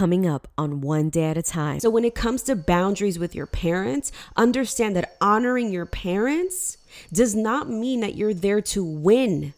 coming up on One Day at a Time. So, when it comes to boundaries with your parents, understand that honoring your parents does not mean that you're there to win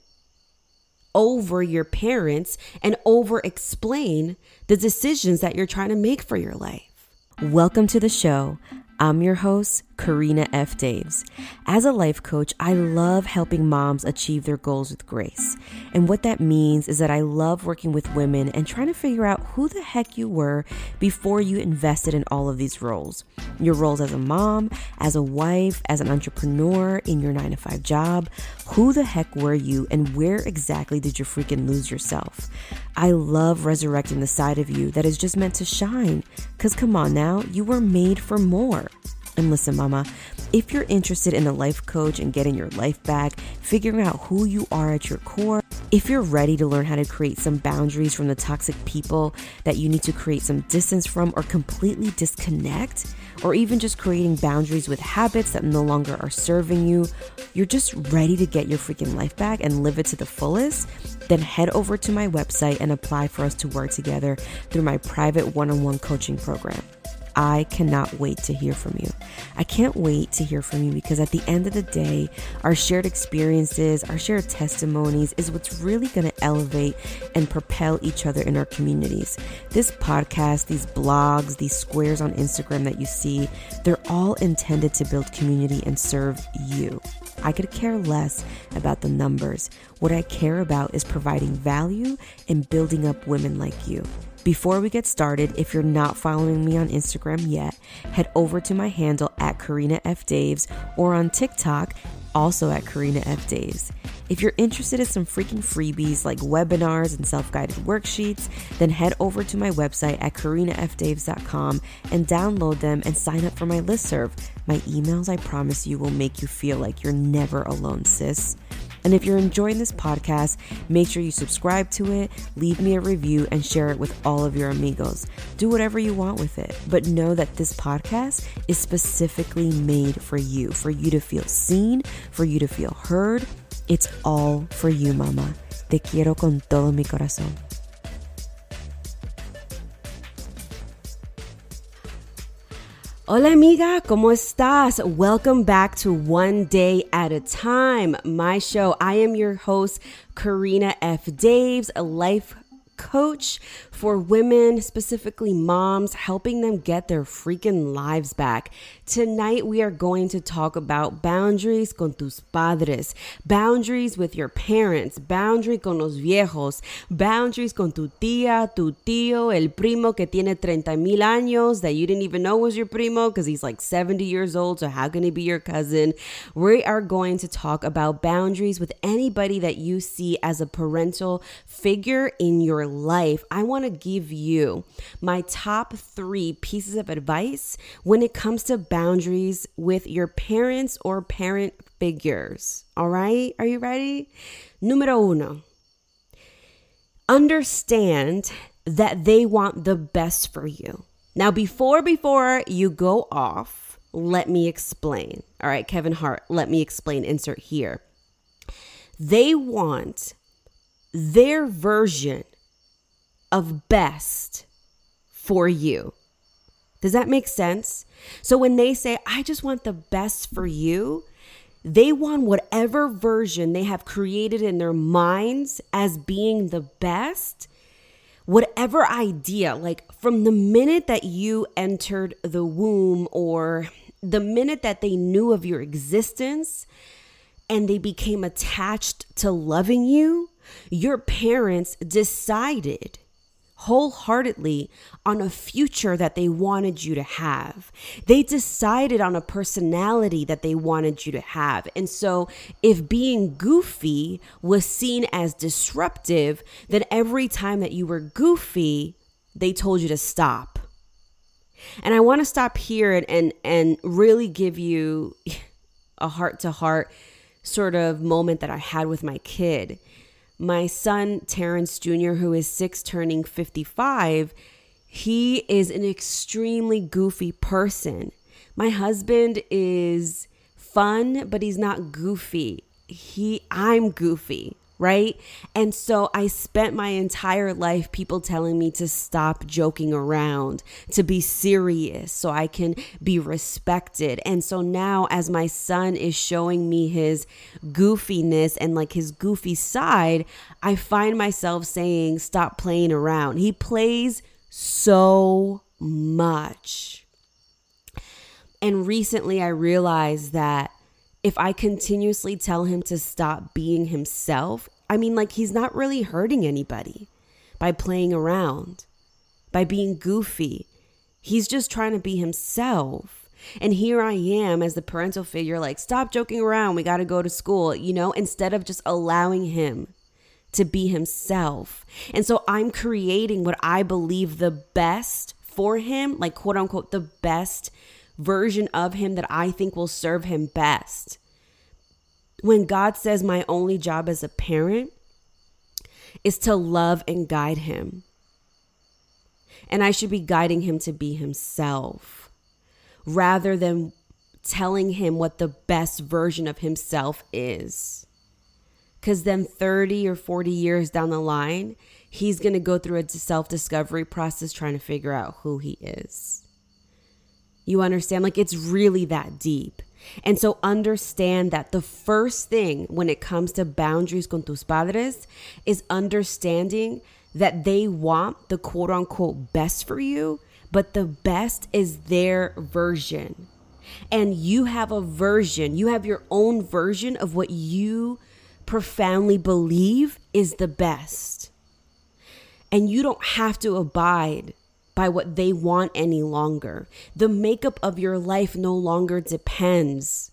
over your parents and over explain the decisions that you're trying to make for your life. Welcome to the show. I'm your host, Karina F. Daves. As a life coach, I love helping moms achieve their goals with grace. And what that means is that I love working with women and trying to figure out who the heck you were before you invested in all of these roles. Your roles as a mom, as a wife, as an entrepreneur, in your nine to five job. Who the heck were you and where exactly did you freaking lose yourself? I love resurrecting the side of you that is just meant to shine. Because come on now, you were made for more. And listen, mama, if you're interested in a life coach and getting your life back, figuring out who you are at your core, if you're ready to learn how to create some boundaries from the toxic people that you need to create some distance from or completely disconnect, or even just creating boundaries with habits that no longer are serving you, you're just ready to get your freaking life back and live it to the fullest, then head over to my website and apply for us to work together through my private one on one coaching program. I cannot wait to hear from you. I can't wait to hear from you because at the end of the day, our shared experiences, our shared testimonies is what's really going to elevate and propel each other in our communities. This podcast, these blogs, these squares on Instagram that you see, they're all intended to build community and serve you. I could care less about the numbers. What I care about is providing value and building up women like you. Before we get started, if you're not following me on Instagram yet, head over to my handle at Karina F. Daves or on TikTok, also at Karina F. Daves. If you're interested in some freaking freebies like webinars and self guided worksheets, then head over to my website at karinafdaves.com and download them and sign up for my listserv. My emails, I promise you, will make you feel like you're never alone, sis. And if you're enjoying this podcast, make sure you subscribe to it, leave me a review, and share it with all of your amigos. Do whatever you want with it, but know that this podcast is specifically made for you, for you to feel seen, for you to feel heard. It's all for you, mama. Te quiero con todo mi corazón. Hola amiga, ¿cómo estás? Welcome back to One Day at a Time, my show. I am your host, Karina F. Daves, a life coach for women, specifically moms, helping them get their freaking lives back. Tonight, we are going to talk about boundaries con tus padres, boundaries with your parents, boundary con los viejos, boundaries con tu tía, tu tío, el primo que tiene 30 mil años that you didn't even know was your primo because he's like 70 years old. So, how can he be your cousin? We are going to talk about boundaries with anybody that you see as a parental figure in your life. I want to give you my top three pieces of advice when it comes to boundaries with your parents or parent figures. All right? Are you ready? Numero uno. Understand that they want the best for you. Now, before before you go off, let me explain. All right, Kevin Hart, let me explain. Insert here. They want their version of best for you. Does that make sense? So when they say, I just want the best for you, they want whatever version they have created in their minds as being the best, whatever idea, like from the minute that you entered the womb or the minute that they knew of your existence and they became attached to loving you, your parents decided wholeheartedly on a future that they wanted you to have. They decided on a personality that they wanted you to have. And so, if being goofy was seen as disruptive, then every time that you were goofy, they told you to stop. And I want to stop here and, and, and really give you a heart to heart sort of moment that I had with my kid my son, Terrence Jr., who is six turning 55, he is an extremely goofy person. My husband is fun, but he's not goofy. He I'm goofy, right? And so I spent my entire life people telling me to stop joking around, to be serious so I can be respected. And so now, as my son is showing me his goofiness and like his goofy side, I find myself saying, stop playing around. He plays so much. And recently I realized that if I continuously tell him to stop being himself, I mean, like, he's not really hurting anybody by playing around, by being goofy. He's just trying to be himself. And here I am as the parental figure, like, stop joking around. We got to go to school, you know, instead of just allowing him to be himself. And so I'm creating what I believe the best for him, like, quote unquote, the best version of him that I think will serve him best. When God says, My only job as a parent is to love and guide him, and I should be guiding him to be himself rather than telling him what the best version of himself is. Because then 30 or 40 years down the line, he's going to go through a self discovery process trying to figure out who he is. You understand? Like it's really that deep. And so understand that the first thing when it comes to boundaries con tus padres is understanding that they want the quote unquote best for you, but the best is their version. And you have a version, you have your own version of what you profoundly believe is the best. And you don't have to abide by what they want any longer. The makeup of your life no longer depends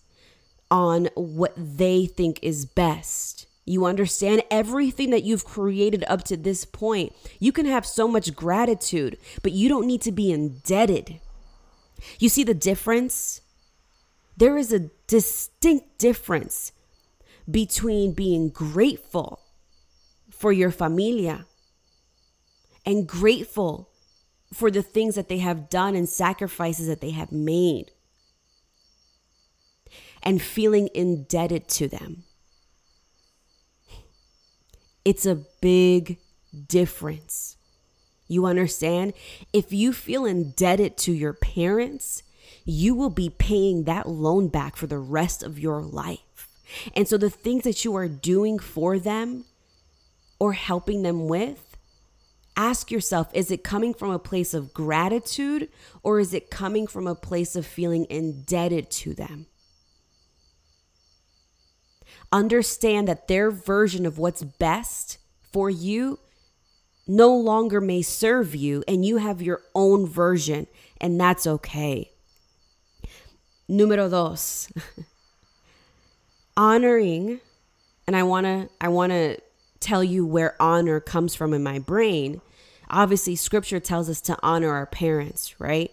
on what they think is best. You understand everything that you've created up to this point. You can have so much gratitude, but you don't need to be indebted. You see the difference? There is a distinct difference between being grateful for your familia and grateful for the things that they have done and sacrifices that they have made and feeling indebted to them. It's a big difference. You understand? If you feel indebted to your parents, you will be paying that loan back for the rest of your life. And so the things that you are doing for them or helping them with, ask yourself is it coming from a place of gratitude or is it coming from a place of feeling indebted to them? Understand that their version of what's best for you no longer may serve you, and you have your own version, and that's okay. Número dos, honoring, and I wanna, I wanna tell you where honor comes from in my brain Obviously, scripture tells us to honor our parents, right?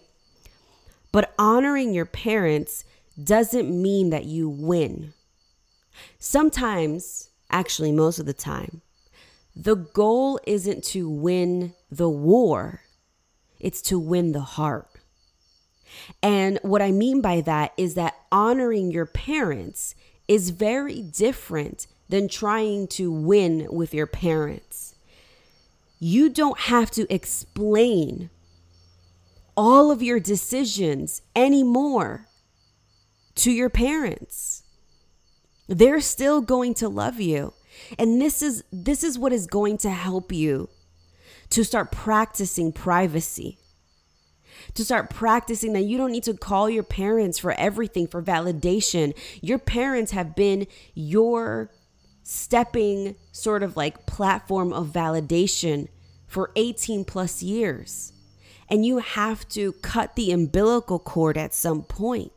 But honoring your parents doesn't mean that you win. Sometimes, actually, most of the time, the goal isn't to win the war, it's to win the heart. And what I mean by that is that honoring your parents is very different than trying to win with your parents you don't have to explain all of your decisions anymore to your parents. They're still going to love you. And this is this is what is going to help you to start practicing privacy. To start practicing that you don't need to call your parents for everything for validation. Your parents have been your stepping sort of like platform of validation for 18 plus years. And you have to cut the umbilical cord at some point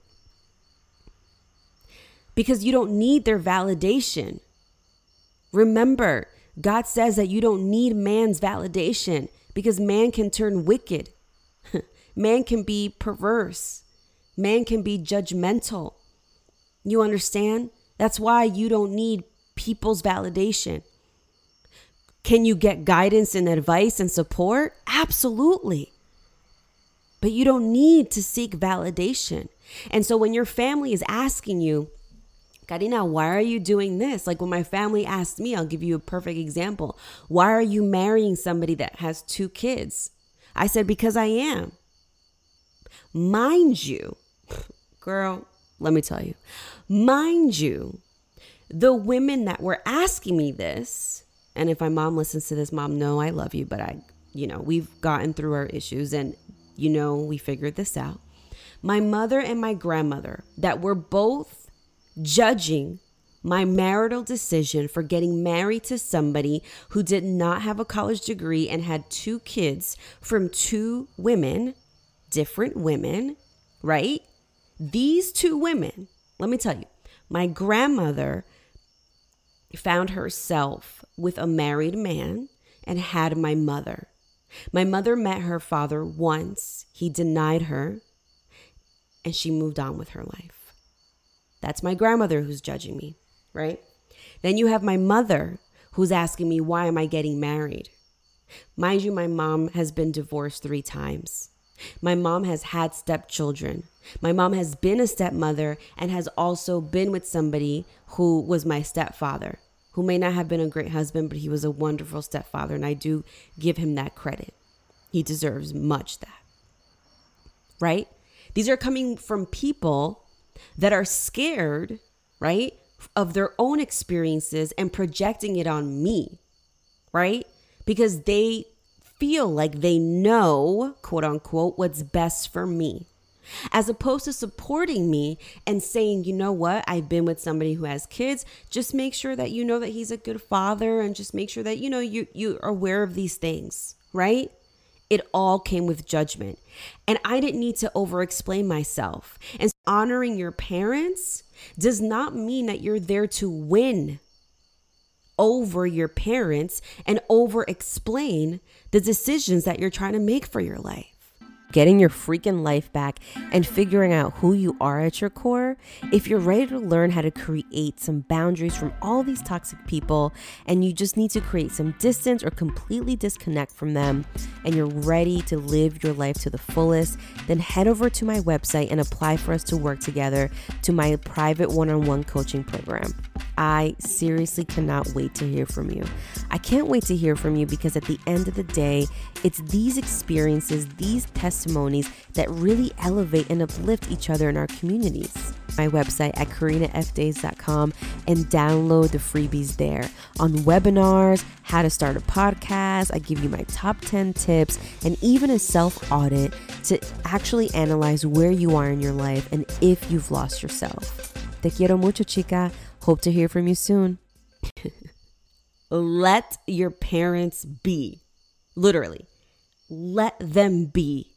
because you don't need their validation. Remember, God says that you don't need man's validation because man can turn wicked, man can be perverse, man can be judgmental. You understand? That's why you don't need people's validation. Can you get guidance and advice and support? Absolutely. But you don't need to seek validation. And so when your family is asking you, Karina, why are you doing this? Like when my family asked me, I'll give you a perfect example. Why are you marrying somebody that has two kids? I said, because I am. Mind you, girl, let me tell you, mind you, the women that were asking me this, and if my mom listens to this, mom, no, I love you, but I, you know, we've gotten through our issues and, you know, we figured this out. My mother and my grandmother that were both judging my marital decision for getting married to somebody who did not have a college degree and had two kids from two women, different women, right? These two women, let me tell you, my grandmother found herself with a married man and had my mother. My mother met her father once. He denied her and she moved on with her life. That's my grandmother who's judging me, right? Then you have my mother who's asking me, why am I getting married? Mind you, my mom has been divorced three times. My mom has had stepchildren. My mom has been a stepmother and has also been with somebody who was my stepfather, who may not have been a great husband, but he was a wonderful stepfather. And I do give him that credit. He deserves much that. Right? These are coming from people that are scared, right, of their own experiences and projecting it on me, right? Because they feel like they know, quote unquote, what's best for me. As opposed to supporting me and saying, you know what, I've been with somebody who has kids. Just make sure that you know that he's a good father and just make sure that you know you you are aware of these things, right? It all came with judgment. And I didn't need to over explain myself. And honoring your parents does not mean that you're there to win over your parents and over explain the decisions that you're trying to make for your life getting your freaking life back, and figuring out who you are at your core, if you're ready to learn how to create some boundaries from all these toxic people and you just need to create some distance or completely disconnect from them, and you're ready to live your life to the fullest, then head over to my website and apply for us to work together to my private one on one coaching program. I seriously cannot wait to hear from you. I can't wait to hear from you because at the end of the day, it's these experiences, these testimonies that really elevate and uplift each other in our communities. My website at karinafdaves.com and download the freebies there on webinars, how to start a podcast. I give you my top 10 tips and even a self audit to actually analyze where you are in your life and if you've lost yourself. Te quiero mucho, chica. Hope to hear from you soon. let your parents be. Literally, let them be.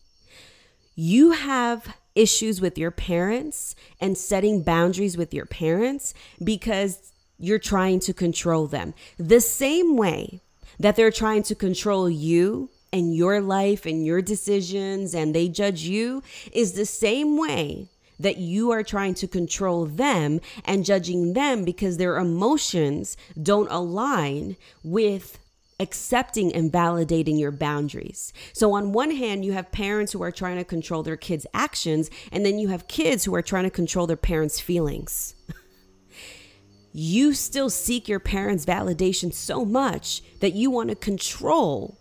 You have issues with your parents and setting boundaries with your parents because you're trying to control them. The same way that they're trying to control you and your life and your decisions and they judge you is the same way that you are trying to control them and judging them because their emotions don't align with accepting and validating your boundaries. So, on one hand, you have parents who are trying to control their kids' actions, and then you have kids who are trying to control their parents' feelings. you still seek your parents' validation so much that you want to control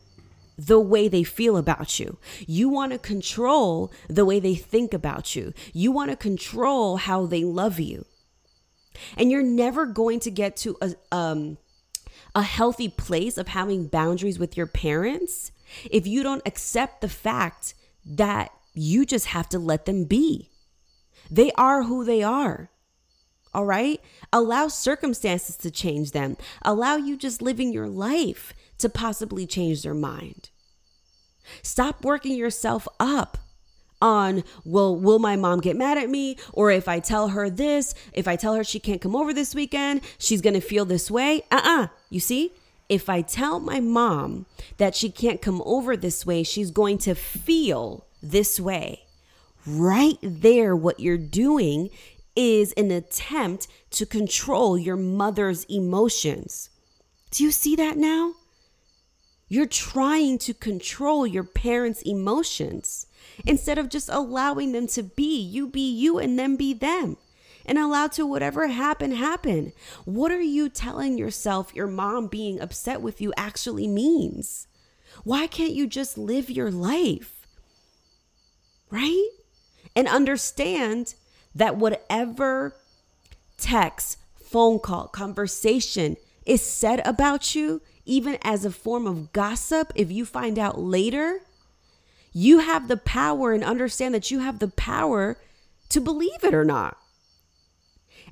the way they feel about you. You want to control the way they think about you. You want to control how they love you. And you're never going to get to a um a healthy place of having boundaries with your parents if you don't accept the fact that you just have to let them be. They are who they are. All right? Allow circumstances to change them. Allow you just living your life to possibly change their mind. Stop working yourself up on, well, will my mom get mad at me? Or if I tell her this, if I tell her she can't come over this weekend, she's to feel this way. Uh uh-uh. uh You see? If I tell my mom that she can't come over this way, she's going to feel this way. Right there, what you're doing is an attempt to control your mother's emotions. Do you see that now? You're trying to control your parents' emotions instead of just allowing them to be. You be you and them be them. and allow to whatever happen happen. What are you telling yourself your mom being upset with you actually means? Why can't you just live your life? Right? And understand that whatever text, phone call, conversation is said about you, even as a form of gossip, if you find out later, you have the power and understand that you have the power to believe it or not.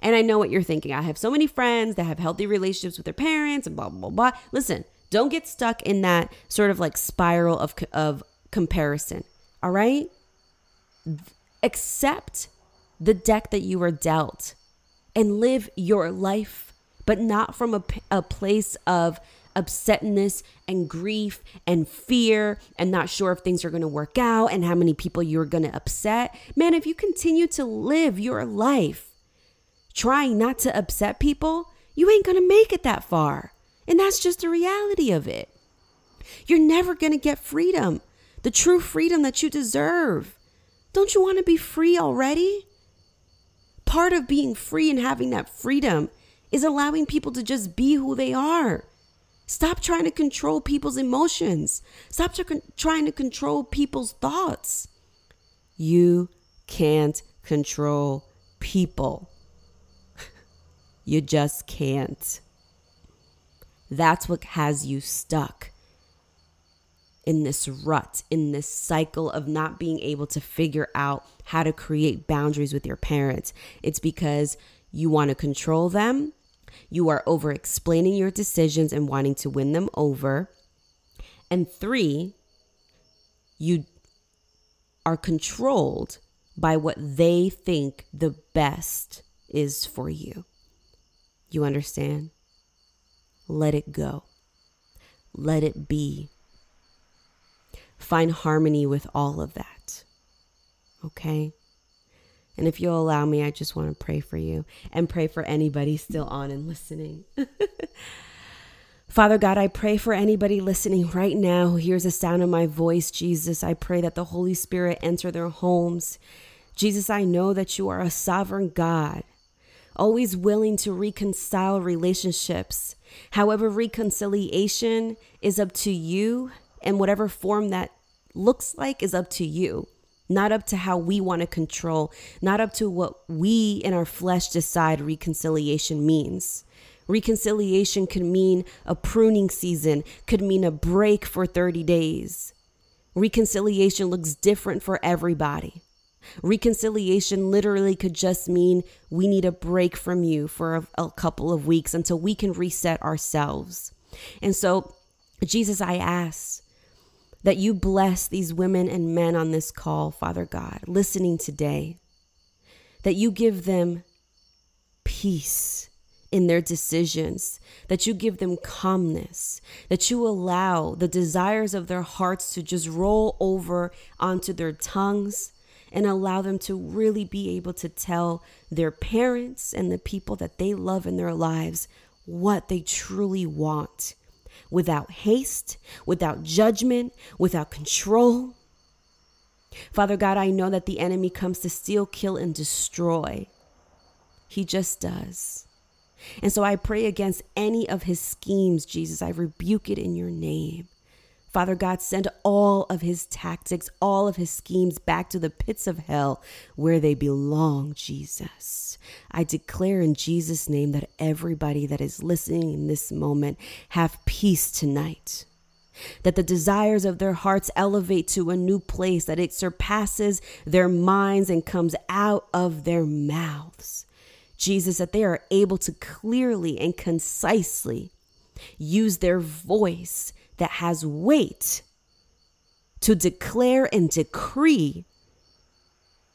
And I know what you're thinking. I have so many friends that have healthy relationships with their parents and blah, blah, blah. blah. Listen, don't get stuck in that sort of like spiral of, of comparison. All right? Accept the deck that you were dealt and live your life, but not from a, a place of upsetness and grief and fear and not sure if things are going to work out and how many people you're going to upset. Man, if you continue to live your life trying not to upset people, you ain't going to make it that far. And that's just the reality of it. You're never going to get freedom, the true freedom that you deserve. Don't you want to be free already? Part of being free and having that freedom is allowing people to just be who they are. Stop trying to control people's emotions. Stop trying to control people's thoughts. You can't control people. you just can't. That's what has you stuck in this rut, in this cycle of not being able to figure out how to create boundaries with your parents. It's because you want to control them, you are over explaining your decisions and wanting to win them over. And three, you are controlled by what they think the best is for you. You understand? Let it go. Let it be find harmony with all of that. Okay? And if you'll allow me, I just want to pray for you and pray for anybody still on and listening. Father God, I pray for anybody listening right now who hears the sound of my voice, Jesus. I pray that the Holy Spirit enter their homes. Jesus, I know that you are a sovereign God, always willing to reconcile relationships. However, reconciliation is up to you and whatever form that looks like is up to you, not up to how we want to control, not up to what we in our flesh decide reconciliation means. Reconciliation could mean a pruning season, could mean a break for 30 days. Reconciliation looks different for everybody. Reconciliation literally could just mean we need a break from you for a, a, couple of weeks until we can reset ourselves. And so, Jesus, I ask that you bless these women and men on this call, Father God, listening today, that you give them peace in their decisions, that you give them calmness, that you allow the desires of their hearts to just roll over onto their tongues and allow them to really be able to tell their parents and the people that they love in their lives what they truly want without haste, without judgment, without control. Father God, I know that the enemy comes to steal, kill, and destroy. He just does. And so I pray against any of his schemes, Jesus. I rebuke it in your name. Father God, send all of his tactics, all of his schemes back to the pits of hell where they belong, Jesus. I declare in Jesus' name that everybody that is listening in this moment have peace tonight. That the desires of their hearts elevate to a new place, that it surpasses their minds and comes out of their mouths. Jesus, that they are able to clearly and concisely use their voice that has weight to declare and decree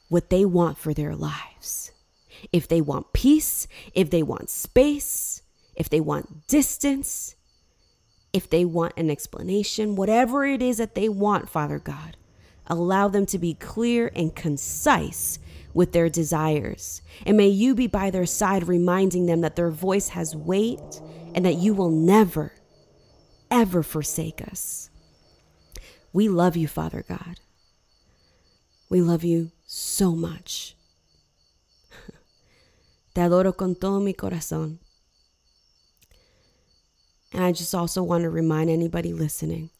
what they want for their lives. If they want peace, if they want space, if they want distance, if they want an explanation, whatever it is that they want, Father God, allow them to be clear and concise with their desires. And may you be by their side, reminding them that their voice has weight and that you will never ever forsake us. We love you, Father God. We love you so much. Te adoro con todo mi corazón. And I just also want to remind anybody listening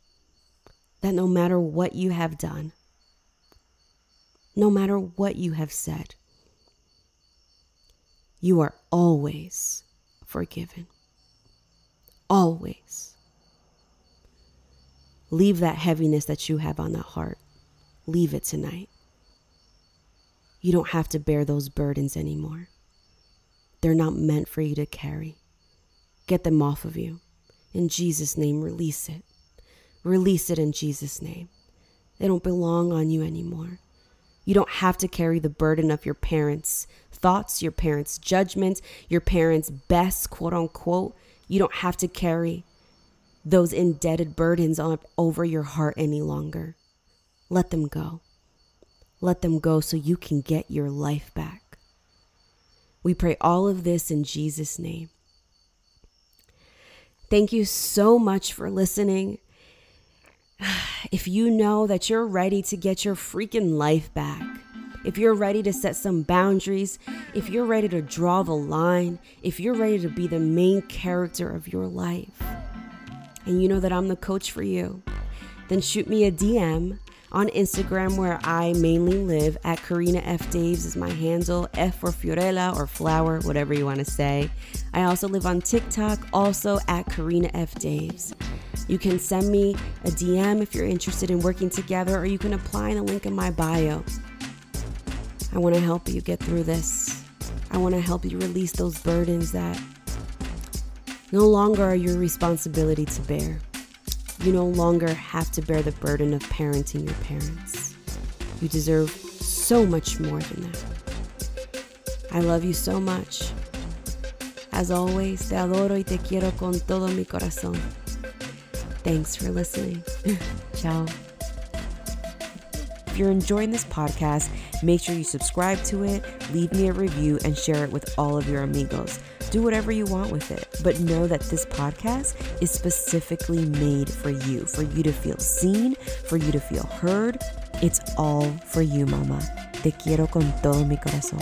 that no matter what you have done, no matter what you have said, you are always forgiven. Always. Leave that heaviness that you have on that heart. Leave it tonight. You don't have to bear those burdens anymore. They're not meant for you to carry. Get them off of you. In Jesus' name, release it. Release it in Jesus' name. They don't belong on you anymore. You don't have to carry the burden of your parents' thoughts, your parents' judgments, your parents' best, quote unquote. You don't have to carry those indebted burdens on, over your heart any longer. Let them go. Let them go so you can get your life back. We pray all of this in Jesus' name. Thank you so much for listening. If you know that you're ready to get your freaking life back, if you're ready to set some boundaries, if you're ready to draw the line, if you're ready to be the main character of your life, and you know that I'm the coach for you, then shoot me a DM on Instagram where I mainly live at Karina F. Daves is my handle, F for Fiorella or flower, whatever you want to say. I also live on TikTok, also at Karina F. Daves. You can send me a DM if you're interested in working together, or you can apply in the link in my bio. I want to help you get through this. I want to help you release those burdens that no longer are your responsibility to bear. You no longer have to bear the burden of parenting your parents. You deserve so much more than that. I love you so much. As always, te adoro y te quiero con todo mi corazón. Thanks for listening. Ciao. If you're enjoying this podcast, make sure you subscribe to it, leave me a review, and share it with all of your amigos. Do whatever you want with it, but know that this podcast is specifically made for you, for you to feel seen, for you to feel heard. It's all for you, mama. Te quiero con todo mi corazón.